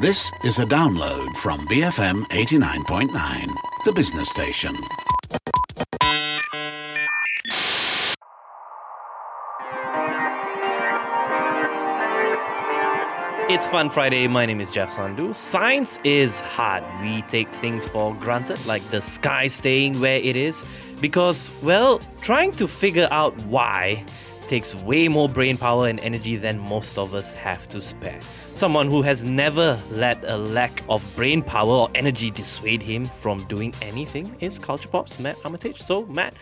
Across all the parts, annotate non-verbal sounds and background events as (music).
This is a download from BFM 89.9, the business station. It's Fun Friday. My name is Jeff Sandhu. Science is hard. We take things for granted, like the sky staying where it is, because, well, trying to figure out why takes way more brain power and energy than most of us have to spare. Someone who has never let a lack of brain power or energy dissuade him from doing anything is Culture Pop's Matt Armitage. So, Matt,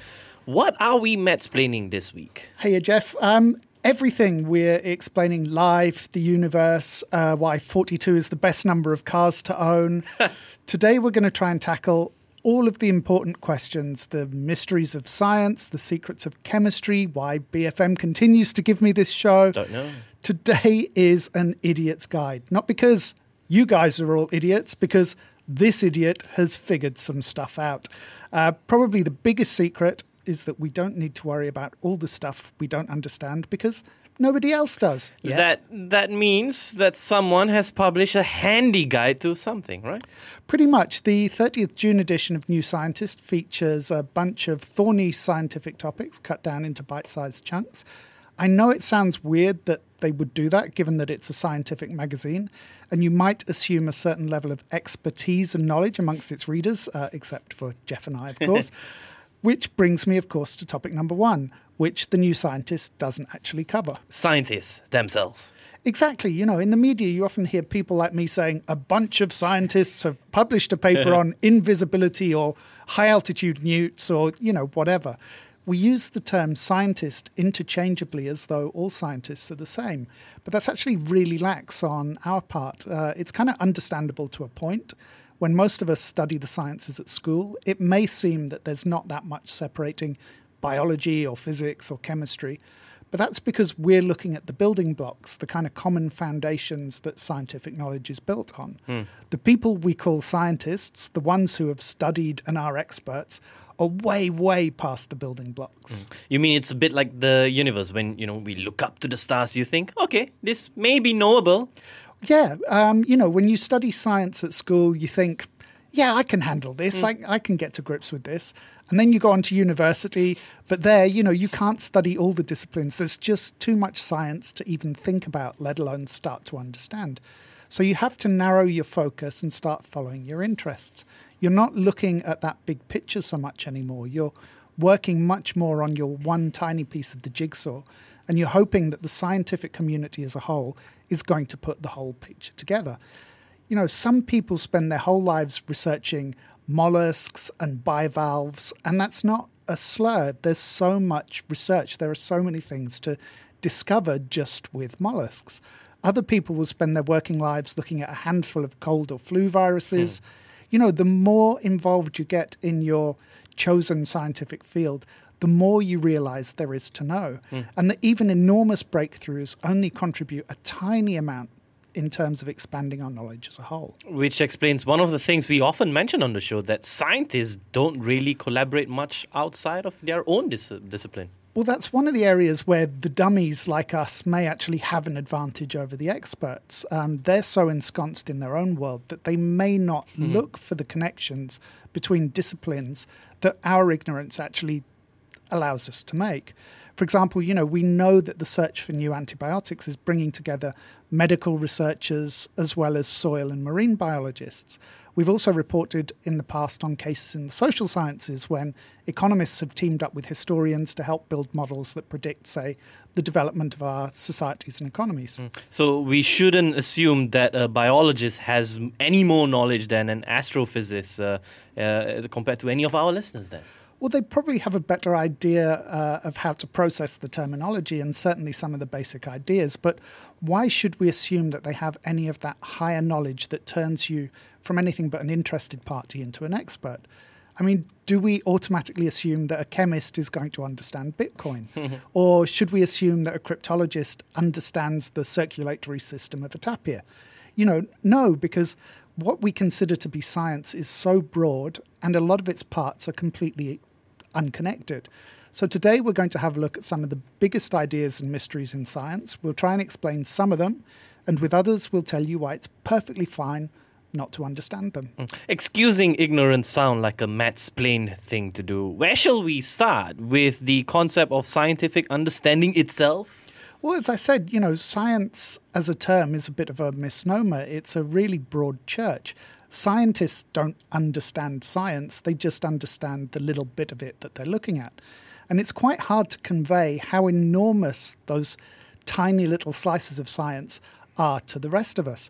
what are we mansplaining this week? Hey, Jeff. Um, everything we're explaining life, the universe, uh, why 42 is the best number of cars to own. (laughs) Today, we're going to try and tackle all of the important questions the mysteries of science, the secrets of chemistry, why BFM continues to give me this show. Don't know. Today is an idiot's guide. Not because you guys are all idiots, because this idiot has figured some stuff out. Uh, probably the biggest secret is that we don't need to worry about all the stuff we don't understand because nobody else does. yet. That that means that someone has published a handy guide to something, right? Pretty much. The 30th June edition of New Scientist features a bunch of thorny scientific topics cut down into bite sized chunks. I know it sounds weird that they would do that given that it's a scientific magazine, and you might assume a certain level of expertise and knowledge amongst its readers, uh, except for Jeff and I, of course. (laughs) which brings me, of course, to topic number one, which the New Scientist doesn't actually cover. Scientists themselves. Exactly. You know, in the media, you often hear people like me saying a bunch of scientists have published a paper (laughs) on invisibility or high altitude newts or, you know, whatever. We use the term scientist interchangeably as though all scientists are the same. But that's actually really lax on our part. Uh, it's kind of understandable to a point. When most of us study the sciences at school, it may seem that there's not that much separating biology or physics or chemistry. But that's because we're looking at the building blocks, the kind of common foundations that scientific knowledge is built on. Hmm. The people we call scientists, the ones who have studied and are experts, are way, way past the building blocks. Hmm. You mean it's a bit like the universe when you know we look up to the stars? You think, okay, this may be knowable. Yeah, um, you know, when you study science at school, you think, yeah, I can handle this. I, I can get to grips with this. And then you go on to university, but there, you know, you can't study all the disciplines. There's just too much science to even think about, let alone start to understand. So you have to narrow your focus and start following your interests. You're not looking at that big picture so much anymore. You're working much more on your one tiny piece of the jigsaw, and you're hoping that the scientific community as a whole is going to put the whole picture together. You know, some people spend their whole lives researching mollusks and bivalves, and that's not a slur. There's so much research, there are so many things to discover just with mollusks. Other people will spend their working lives looking at a handful of cold or flu viruses. Hmm. You know, the more involved you get in your chosen scientific field, the more you realize there is to know. And that even enormous breakthroughs only contribute a tiny amount in terms of expanding our knowledge as a whole. Which explains one of the things we often mention on the show that scientists don't really collaborate much outside of their own dis- discipline. Well, that's one of the areas where the dummies like us may actually have an advantage over the experts. Um, they're so ensconced in their own world that they may not look for the connections between disciplines that our ignorance actually allows us to make. For example, you know, we know that the search for new antibiotics is bringing together medical researchers as well as soil and marine biologists. We've also reported in the past on cases in the social sciences when economists have teamed up with historians to help build models that predict, say, the development of our societies and economies. So we shouldn't assume that a biologist has any more knowledge than an astrophysicist uh, uh, compared to any of our listeners. Then. Well, they probably have a better idea uh, of how to process the terminology and certainly some of the basic ideas. But why should we assume that they have any of that higher knowledge that turns you from anything but an interested party into an expert? I mean, do we automatically assume that a chemist is going to understand Bitcoin? (laughs) or should we assume that a cryptologist understands the circulatory system of a tapir? You know, no, because what we consider to be science is so broad and a lot of its parts are completely unconnected. So today we're going to have a look at some of the biggest ideas and mysteries in science. We'll try and explain some of them, and with others, we'll tell you why it's perfectly fine not to understand them. Mm. Excusing ignorance sound like a Matt's plain thing to do. Where shall we start? With the concept of scientific understanding itself? Well, as I said, you know, science as a term is a bit of a misnomer. It's a really broad church. Scientists don't understand science, they just understand the little bit of it that they're looking at. And it's quite hard to convey how enormous those tiny little slices of science are to the rest of us.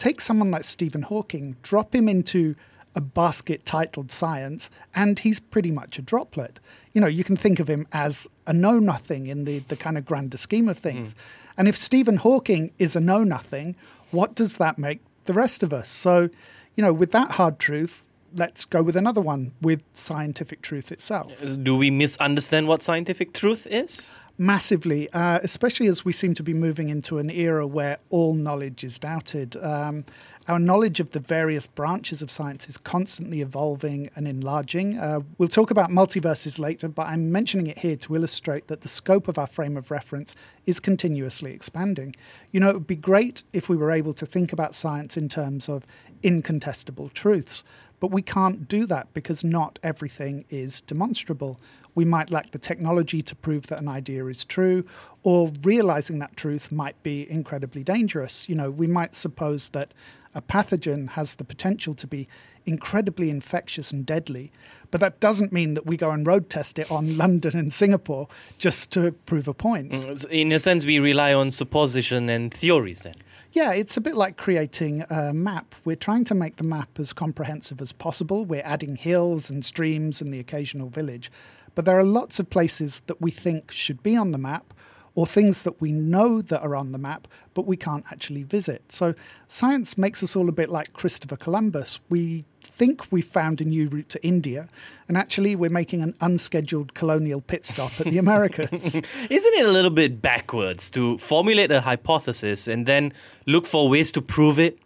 Take someone like Stephen Hawking, drop him into a basket titled science, and he's pretty much a droplet. You know, you can think of him as a know nothing in the, the kind of grander scheme of things. Mm. And if Stephen Hawking is a know nothing, what does that make the rest of us? So, you know, with that hard truth, let's go with another one with scientific truth itself. Do we misunderstand what scientific truth is? Massively, uh, especially as we seem to be moving into an era where all knowledge is doubted. Um, our knowledge of the various branches of science is constantly evolving and enlarging. Uh, we'll talk about multiverses later, but I'm mentioning it here to illustrate that the scope of our frame of reference is continuously expanding. You know, it would be great if we were able to think about science in terms of incontestable truths. But we can't do that because not everything is demonstrable. We might lack the technology to prove that an idea is true, or realizing that truth might be incredibly dangerous. You know, we might suppose that a pathogen has the potential to be incredibly infectious and deadly, but that doesn't mean that we go and road test it on (laughs) London and Singapore just to prove a point. Mm, in a sense, we rely on supposition and theories then. Yeah, it's a bit like creating a map. We're trying to make the map as comprehensive as possible. We're adding hills and streams and the occasional village. But there are lots of places that we think should be on the map or things that we know that are on the map, but we can't actually visit. So science makes us all a bit like Christopher Columbus. We think we've found a new route to India, and actually we're making an unscheduled colonial pit stop at the (laughs) Americas. Isn't it a little bit backwards to formulate a hypothesis and then look for ways to prove it?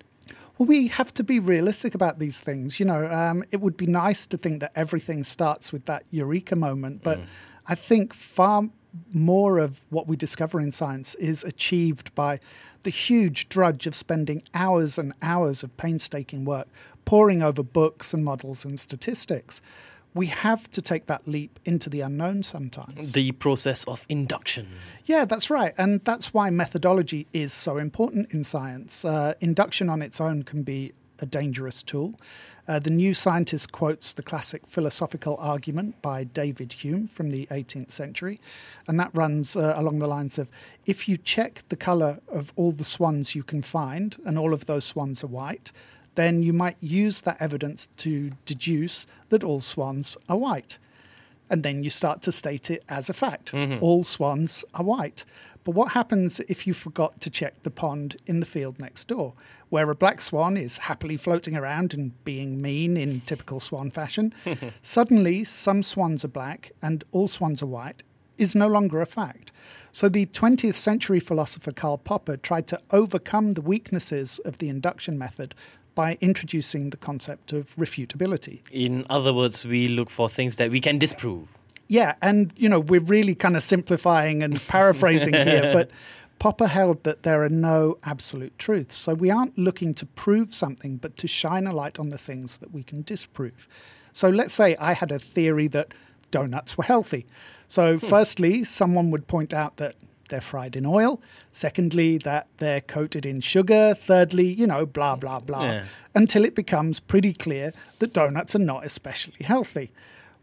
Well, we have to be realistic about these things. You know, um, it would be nice to think that everything starts with that eureka moment, but mm. I think far more of what we discover in science is achieved by the huge drudge of spending hours and hours of painstaking work poring over books and models and statistics. We have to take that leap into the unknown sometimes. The process of induction. Yeah, that's right. And that's why methodology is so important in science. Uh, induction on its own can be a dangerous tool. Uh, the New Scientist quotes the classic philosophical argument by David Hume from the 18th century, and that runs uh, along the lines of if you check the colour of all the swans you can find, and all of those swans are white, then you might use that evidence to deduce that all swans are white. And then you start to state it as a fact. Mm-hmm. All swans are white. But what happens if you forgot to check the pond in the field next door, where a black swan is happily floating around and being mean in typical swan fashion? (laughs) Suddenly, some swans are black and all swans are white is no longer a fact. So the 20th century philosopher Karl Popper tried to overcome the weaknesses of the induction method by introducing the concept of refutability. In other words, we look for things that we can disprove. Yeah, and you know, we're really kind of simplifying and (laughs) paraphrasing here, but Popper held that there are no absolute truths. So we aren't looking to prove something, but to shine a light on the things that we can disprove. So let's say I had a theory that donuts were healthy. So, hmm. firstly, someone would point out that they're fried in oil. Secondly, that they're coated in sugar. Thirdly, you know, blah, blah, blah, yeah. until it becomes pretty clear that donuts are not especially healthy.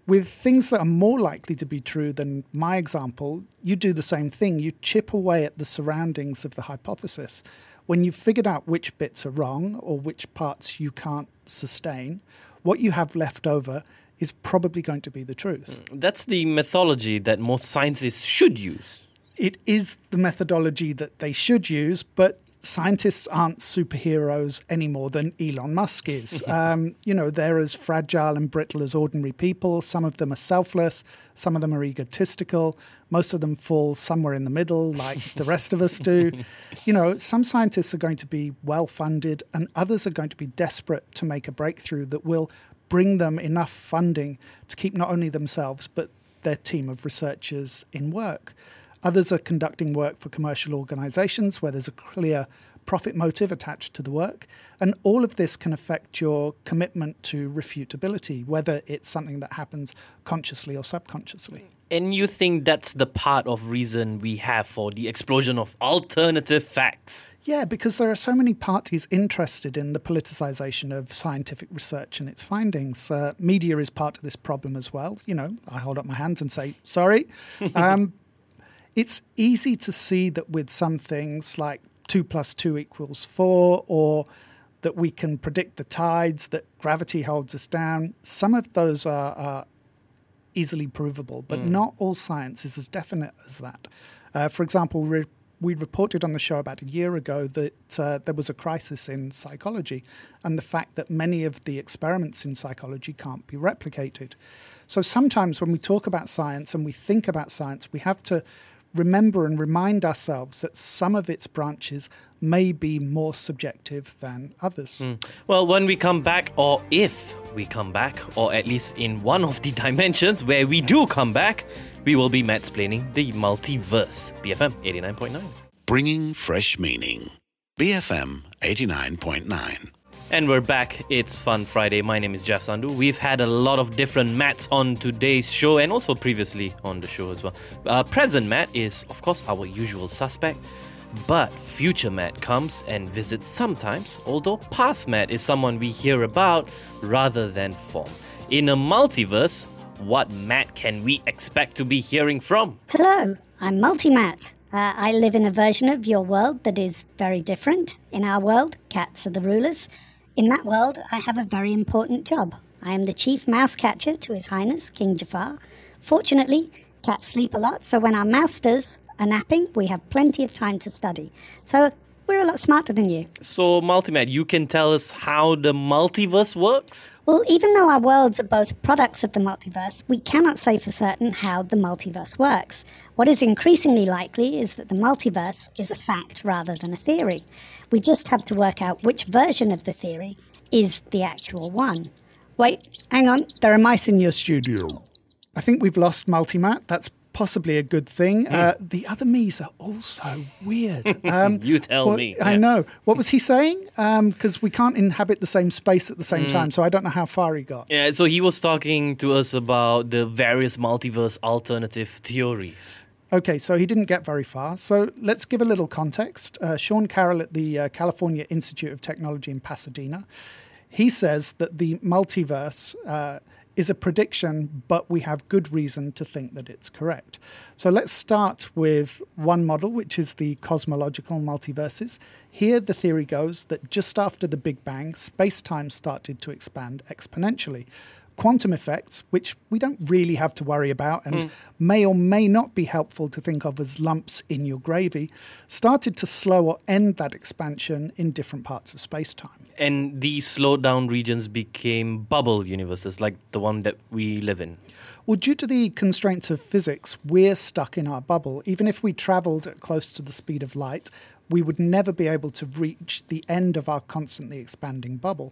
With things that are more likely to be true than my example, you do the same thing. You chip away at the surroundings of the hypothesis. When you've figured out which bits are wrong or which parts you can't sustain, what you have left over is probably going to be the truth. Hmm. That's the methodology that most scientists should use it is the methodology that they should use, but scientists aren't superheroes any more than Elon Musk is. (laughs) um, you know, they're as fragile and brittle as ordinary people. Some of them are selfless, some of them are egotistical, most of them fall somewhere in the middle, like the rest of us do. (laughs) You know, some scientists are going to be well funded, and others are going to be desperate to make a breakthrough that will bring them enough funding to keep not only themselves, but their team of researchers in work. Others are conducting work for commercial organizations where there's a clear profit motive attached to the work. And all of this can affect your commitment to refutability, whether it's something that happens consciously or subconsciously. And you think that's the part of reason we have for the explosion of alternative facts? Yeah, because there are so many parties interested in the politicization of scientific research and its findings. Uh, media is part of this problem as well. You know, I hold up my hands and say, sorry. (laughs) um, it's easy to see that with some things like 2 plus 2 equals 4 or that we can predict the tides, that gravity holds us down, some of those are, are easily provable, but mm. not all science is as definite as that. Uh, for example, re- we reported on the show about a year ago that uh, there was a crisis in psychology and the fact that many of the experiments in psychology can't be replicated. So sometimes when we talk about science and we think about science, we have to remember and remind ourselves that some of its branches may be more subjective than others. Mm. Well, when we come back, or if we come back, or at least in one of the (laughs) dimensions where we do come back, we will be mansplaining the multiverse. BFM 89.9. Bringing fresh meaning. BFM 89.9. And we're back. It's Fun Friday. My name is Jeff Sandhu. We've had a lot of different Matts on today's show and also previously on the show as well. Uh, present Matt is, of course, our usual suspect. But future Matt comes and visits sometimes, although past Matt is someone we hear about rather than form. In a multiverse, what Matt can we expect to be hearing from? Hello, I'm Multi Matt. Uh, I live in a version of your world that is very different. In our world, cats are the rulers. In that world, I have a very important job. I am the chief mouse catcher to His Highness King Jafar. Fortunately, cats sleep a lot, so when our mousters are napping, we have plenty of time to study. So we're a lot smarter than you. So, Multi Matt, you can tell us how the multiverse works? Well, even though our worlds are both products of the multiverse, we cannot say for certain how the multiverse works. What is increasingly likely is that the multiverse is a fact rather than a theory. We just have to work out which version of the theory is the actual one. Wait, hang on. There are mice in your studio. I think we've lost Multi Matt. That's possibly a good thing. Mm. Uh, the other me's are also weird. (laughs) Um, you tell well, me. I yeah. know. What was he saying? Because um, we can't inhabit the same space at the same mm. time, so I don't know how far he got. Yeah, so he was talking to us about the various multiverse alternative theories. Okay, so he didn't get very far. So let's give a little context. Uh, Sean Carroll at the uh, California Institute of Technology in Pasadena, he says that the multiverse uh, is a prediction, but we have good reason to think that it's correct. So let's start with one model, which is the cosmological multiverses. Here, the theory goes that just after the Big Bang, space time started to expand exponentially quantum effects, which we don't really have to worry about and mm. may or may not be helpful to think of as lumps in your gravy, started to slow or end that expansion in different parts of space time. And these slowed down regions became bubble universes like the one that we live in. Well, due to the constraints of physics, we're stuck in our bubble. Even if we traveled at close to the speed of light, we would never be able to reach the end of our constantly expanding bubble.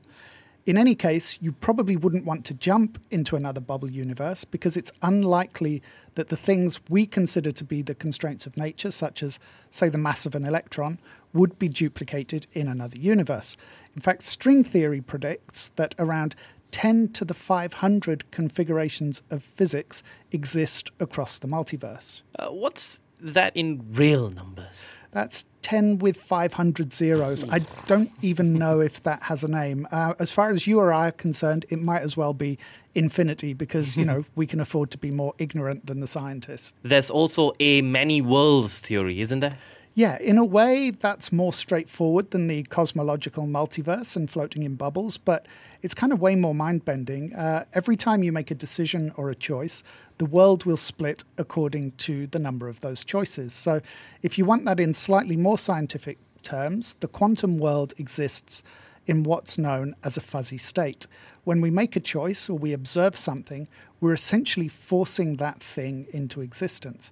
In any case, you probably wouldn't want to jump into another bubble universe because it's unlikely that the things we consider to be the constraints of nature, such as, say, the mass of an electron, would be duplicated in another universe. In fact, string theory predicts that around 10 to the 500 configurations of physics exist across the multiverse. Uh, what's that in real numbers? That's 10 with 500 zeros. I don't even know if that has a name. Uh, as far as you or I are concerned, it might as well be infinity because, you know, we can afford to be more ignorant than the scientists. There's also a many worlds theory, isn't there? Yeah, in a way, that's more straightforward than the cosmological multiverse and floating in bubbles, but it's kind of way more mind bending. Uh, every time you make a decision or a choice, the world will split according to the number of those choices. So, if you want that in slightly more scientific terms, the quantum world exists in what's known as a fuzzy state. When we make a choice or we observe something, we're essentially forcing that thing into existence.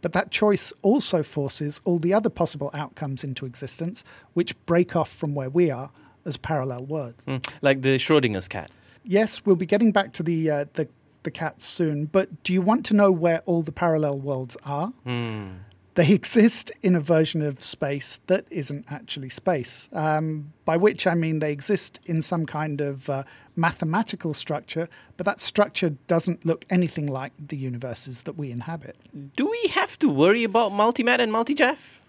But that choice also forces all the other possible outcomes into existence, which break off from where we are as parallel worlds. Mm, like the Schrodinger's cat. Yes, we'll be getting back to the uh, the the cats soon, but do you want to know where all the parallel worlds are? They exist in a version of space that isn't actually space, um, by which I mean they exist in some kind of uh, mathematical structure, but that structure doesn't look anything like the universes that we inhabit. Do we have to worry about Multi Matt and Multijeff?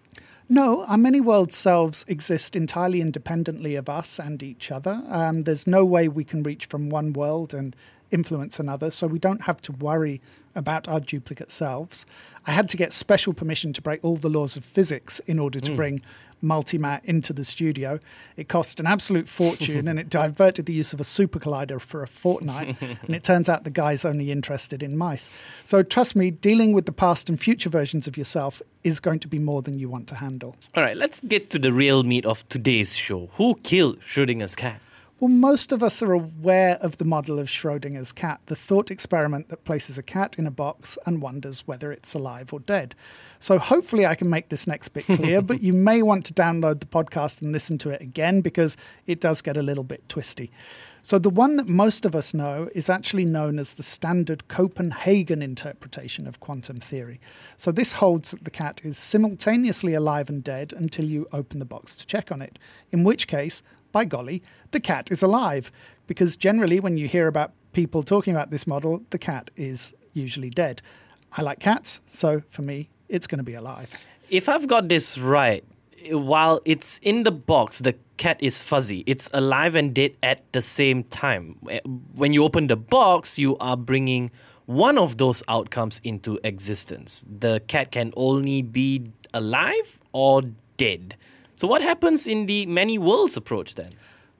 No, our many world selves exist entirely independently of us and each other. Um, there's no way we can reach from one world and influence another, so we don't have to worry about our duplicate selves. I had to get special permission to break all the laws of physics in order to hmm. bring Multi Matt into the studio. It cost an absolute fortune and it diverted the use of a super collider for a fortnight. (laughs) and it turns out the guy's only interested in mice. So trust me, dealing with the past and future versions of yourself is going to be more than you want to handle. All right, let's get to the real meat of today's show. Who killed Schrodinger's cat? Well, most of us are aware of the model of Schrodinger's cat, the thought experiment that places a cat in a box and wonders whether it's alive or dead. So hopefully I can make this next bit clear, but you may want to download the podcast and listen to it again because it does get a little bit twisty. So the one that most of us know is actually known as the standard Copenhagen interpretation of quantum theory. So this holds that the cat is simultaneously alive and dead until you open the box to check on it, in which case, by golly, the cat is alive. Because generally, when you hear about people talking about this model, the cat is usually dead. I like cats, so for me, it's going to be alive. If I've got this right, while it's in the box, the cat is fuzzy. It's alive and dead at the same time. Eh, when you open the box, you are bringing one of those outcomes into existence. The cat can only be alive or dead. So, what happens in the many worlds approach then?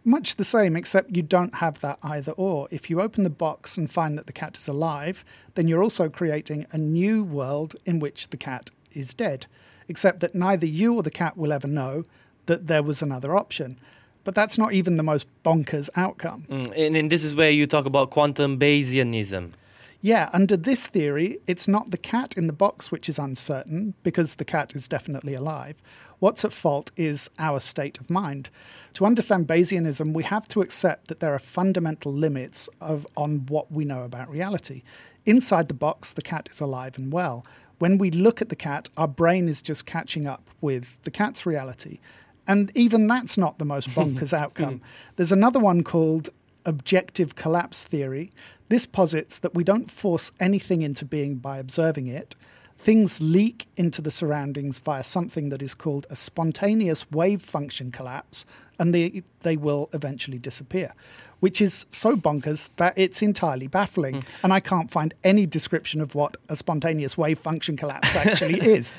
Much the same, except you don't have that either or. If you open the box and find that the cat is alive, then you're also creating a new world in which the cat is dead, except that neither you or the cat will ever know that there was another option. But that's not even the most bonkers outcome. Mm, and, and this is where you talk about quantum Bayesianism. Yeah, under this theory, it's not the cat in the box which is uncertain, because the cat is definitely alive. What's at fault is our state of mind. To understand Bayesianism, we have to accept that there are fundamental limits of, on what we know about reality. Inside the box, the cat is alive and well. When we look at the cat, our brain is just catching up with the cat's reality. And even that's not the most (laughs) bonkers outcome. There's another one called objective collapse theory. This posits that we don't force anything into being by observing it. Things leak into the surroundings via something that is called a spontaneous wave function collapse, and they, they will eventually disappear, which is so bonkers that it's entirely baffling. Hmm. And I can't find any description of what a spontaneous wave function collapse actually (laughs) is.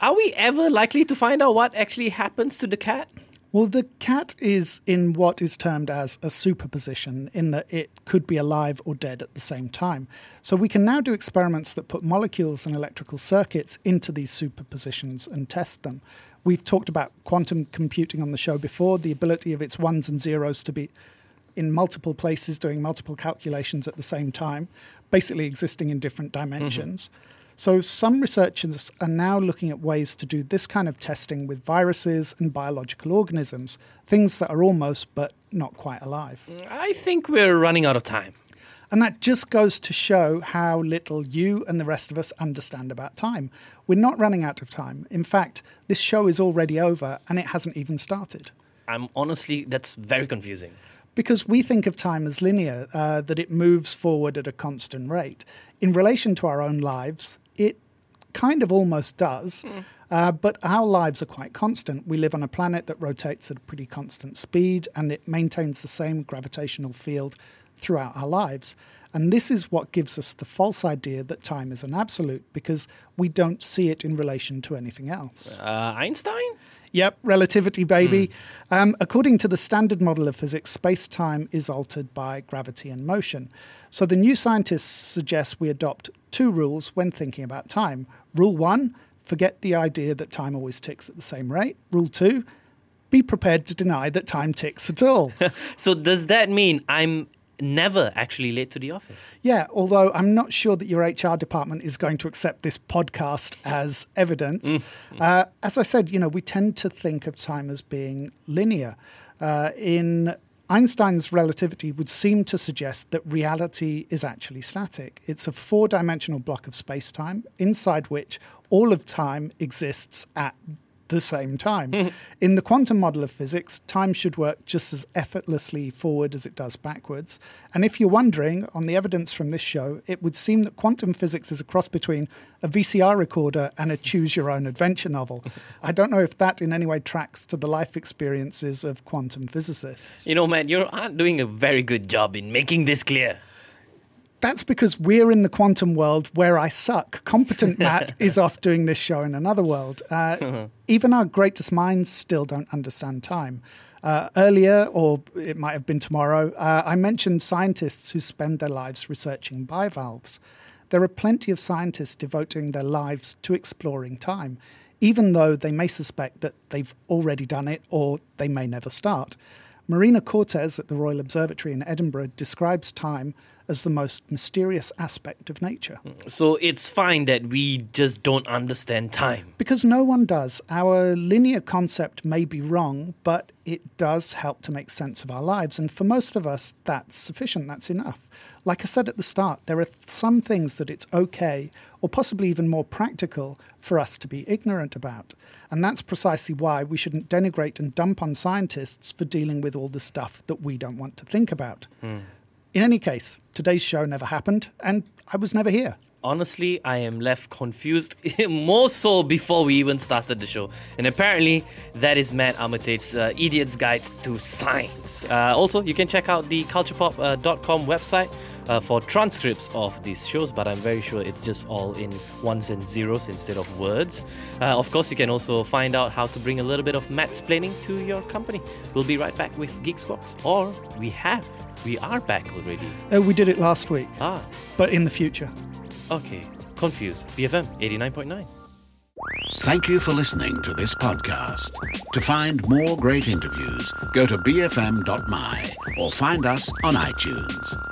Are we ever likely to find out what actually happens to the cat? Well, the cat is in what is termed as a superposition, in that it could be alive or dead at the same time. So we can now do experiments that put molecules and electrical circuits into these superpositions and test them. We've talked about quantum computing on the show before, the ability of its ones and zeros to be in multiple places doing multiple calculations at the same time, basically existing in different mm-hmm. dimensions. So, some researchers are now looking at ways to do this kind of testing with viruses and biological organisms, things that are almost but not quite alive. I think we're running out of time. And that just goes to show how little you and the rest of us understand about time. We're not running out of time. In fact, this show is already over and it hasn't even started. I'm honestly, that's very confusing. Because we think of time as linear, uh, that it moves forward at a constant rate. In relation to our own lives, kind of almost does. Uh, but our lives are quite constant. We live on a planet that rotates at a pretty constant speed and it maintains the same gravitational field throughout our lives. And this is what gives us the false idea that time is an absolute because we don't see it in relation to anything else. Uh, Einstein? Yep, relativity, baby. Um, according to the standard model of physics, space time is altered by gravity and motion. So the new scientists suggest we adopt two rules when thinking about time. Rule one, forget the idea that time always ticks at the same rate. Rule two, be prepared to deny that time ticks at all. (laughs) So, does that mean I'm never actually late to the office? Yeah, although I'm not sure that your HR department is going to accept this podcast as evidence. Uh, as I said, you know, we tend to think of time as being linear. Uh, in Einstein's relativity would seem to suggest that reality is actually static. It's a four dimensional block of space time inside which all of time exists at the same time. Hmm. In the quantum model of physics, time should work just as effortlessly forward as it does backwards. And if you're wondering, on the evidence from this show, it would seem that quantum physics is a cross between a VCR recorder and a choose your own adventure novel. (laughs) I don't know if that in any way tracks to the life experiences of quantum physicists. You know, man, you aren't doing a very good job in making this clear. That's because we're in the quantum world where I suck. Competent (laughs) Matt is off doing this show in another world. Uh, (laughs) even our greatest minds still don't understand time. Uh, earlier, or it might have been tomorrow, uh, I mentioned scientists who spend their lives researching bivalves. There are plenty of scientists devoting their lives to exploring time, even though they may suspect that they've already done it or they may never start. Marina Cortês at the Royal Observatory in Edinburgh describes time as the most mysterious aspect of nature. So it's fine that we just don't understand time. Because no one does. Our linear concept may be wrong, but it does help to make sense of our lives. And for most of us, that's sufficient, that's enough. Like I said at the start, there are some things that it's okay, or possibly even more practical, for us to be ignorant about. And that's precisely why we shouldn't denigrate and dump on scientists for dealing with all the stuff that we don't want to think about. Hmm. In any case, today's show never happened, and I was never here. Honestly, I am left confused (laughs) more so before we even started the show. And apparently, that is Matt Armitage's uh, Idiot's Guide to Science. Uh, also, you can check out the culturepop.com website uh, for transcripts of these shows, but I'm very sure it's just all in ones and zeros instead of words. Uh, of course, you can also find out how to bring a little bit of Mattsplaining to your company. We'll be right back with Geeks Box, or we have. We are back already. Uh, we did it last week, Ah, but in the future. okay. Confused. BFM 89.9. Thank you for listening to this podcast. To find more great interviews, go to bfm.my or find us on iTunes.